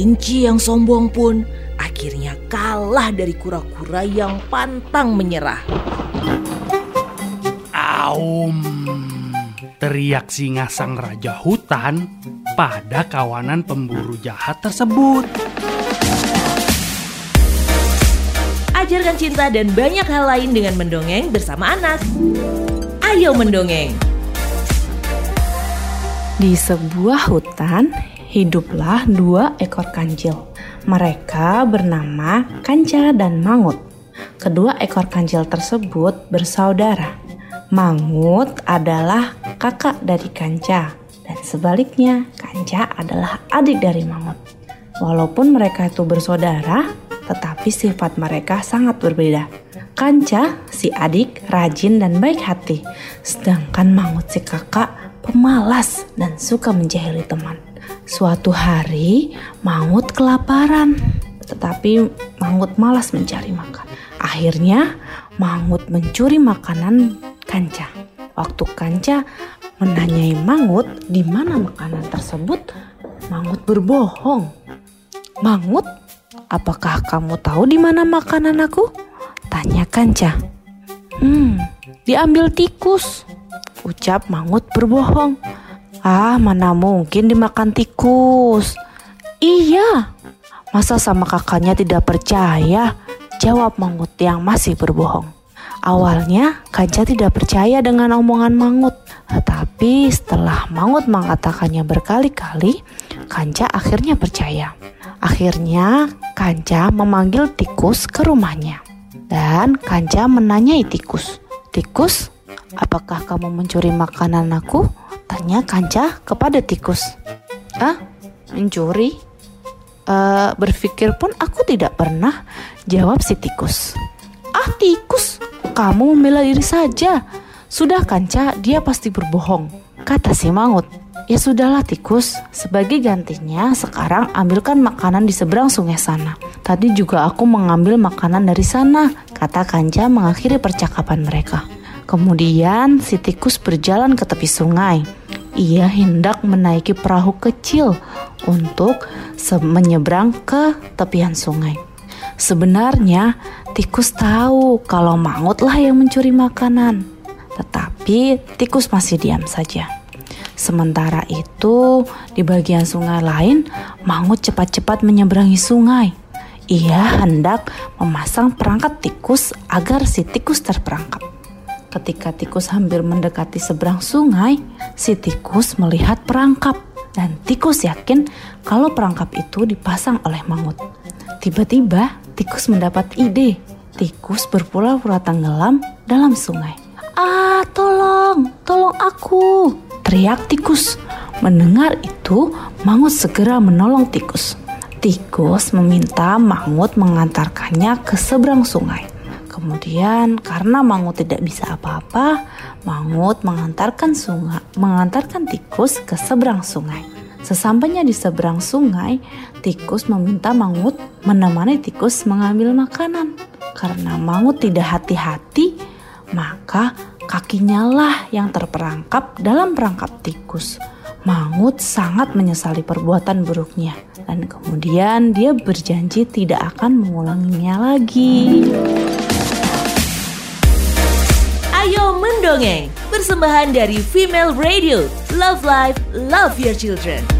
Kelinci yang sombong pun akhirnya kalah dari kura-kura yang pantang menyerah. Aum, teriak singa sang raja hutan pada kawanan pemburu jahat tersebut. Ajarkan cinta dan banyak hal lain dengan mendongeng bersama anak. Ayo mendongeng. Di sebuah hutan, hiduplah dua ekor kancil. Mereka bernama Kanca dan Mangut. Kedua ekor kancil tersebut bersaudara. Mangut adalah kakak dari Kanca dan sebaliknya Kanca adalah adik dari Mangut. Walaupun mereka itu bersaudara, tetapi sifat mereka sangat berbeda. Kanca, si adik, rajin dan baik hati, sedangkan Mangut si kakak pemalas dan suka menjahili teman. Suatu hari, Mangut kelaparan, tetapi Mangut malas mencari makan. Akhirnya, Mangut mencuri makanan Kanca. Waktu Kanca menanyai Mangut di mana makanan tersebut, Mangut berbohong. Mangut, apakah kamu tahu di mana makanan aku? Tanya Kanca. Hmm, diambil tikus. Ucap Mangut berbohong. Ah, mana mungkin dimakan tikus. Iya, masa sama kakaknya tidak percaya? Jawab Mangut yang masih berbohong. Awalnya, Kanca tidak percaya dengan omongan Mangut. Tetapi setelah Mangut mengatakannya berkali-kali, Kanca akhirnya percaya. Akhirnya, Kanca memanggil tikus ke rumahnya. Dan Kanca menanyai tikus. Tikus, apakah kamu mencuri makanan aku? Tanya Kanca kepada tikus. Ah, mencuri? Uh, berpikir pun aku tidak pernah, jawab si tikus. Ah tikus, kamu membela diri saja. Sudah kanca, dia pasti berbohong, kata si mangut. Ya sudahlah tikus, sebagai gantinya sekarang ambilkan makanan di seberang sungai sana. Tadi juga aku mengambil makanan dari sana, kata kanca mengakhiri percakapan mereka. Kemudian si tikus berjalan ke tepi sungai. Ia hendak menaiki perahu kecil untuk menyeberang ke tepian sungai. Sebenarnya tikus tahu kalau mangutlah yang mencuri makanan, tetapi tikus masih diam saja. Sementara itu, di bagian sungai lain, mangut cepat-cepat menyeberangi sungai. Ia hendak memasang perangkap tikus agar si tikus terperangkap. Ketika tikus hampir mendekati seberang sungai, si tikus melihat perangkap dan tikus yakin kalau perangkap itu dipasang oleh mangut. Tiba-tiba tikus mendapat ide. Tikus berpura-pura tenggelam dalam sungai. Ah, tolong, tolong aku! Teriak tikus. Mendengar itu, mangut segera menolong tikus. Tikus meminta mangut mengantarkannya ke seberang sungai. Kemudian karena Mangut tidak bisa apa-apa, Mangut mengantarkan sungai, mengantarkan tikus ke seberang sungai. Sesampainya di seberang sungai, tikus meminta Mangut menemani tikus mengambil makanan. Karena Mangut tidak hati-hati, maka kakinya lah yang terperangkap dalam perangkap tikus. Mangut sangat menyesali perbuatan buruknya dan kemudian dia berjanji tidak akan mengulanginya lagi. Mendongeng, persembahan dari Female Radio. Love Life, Love Your Children.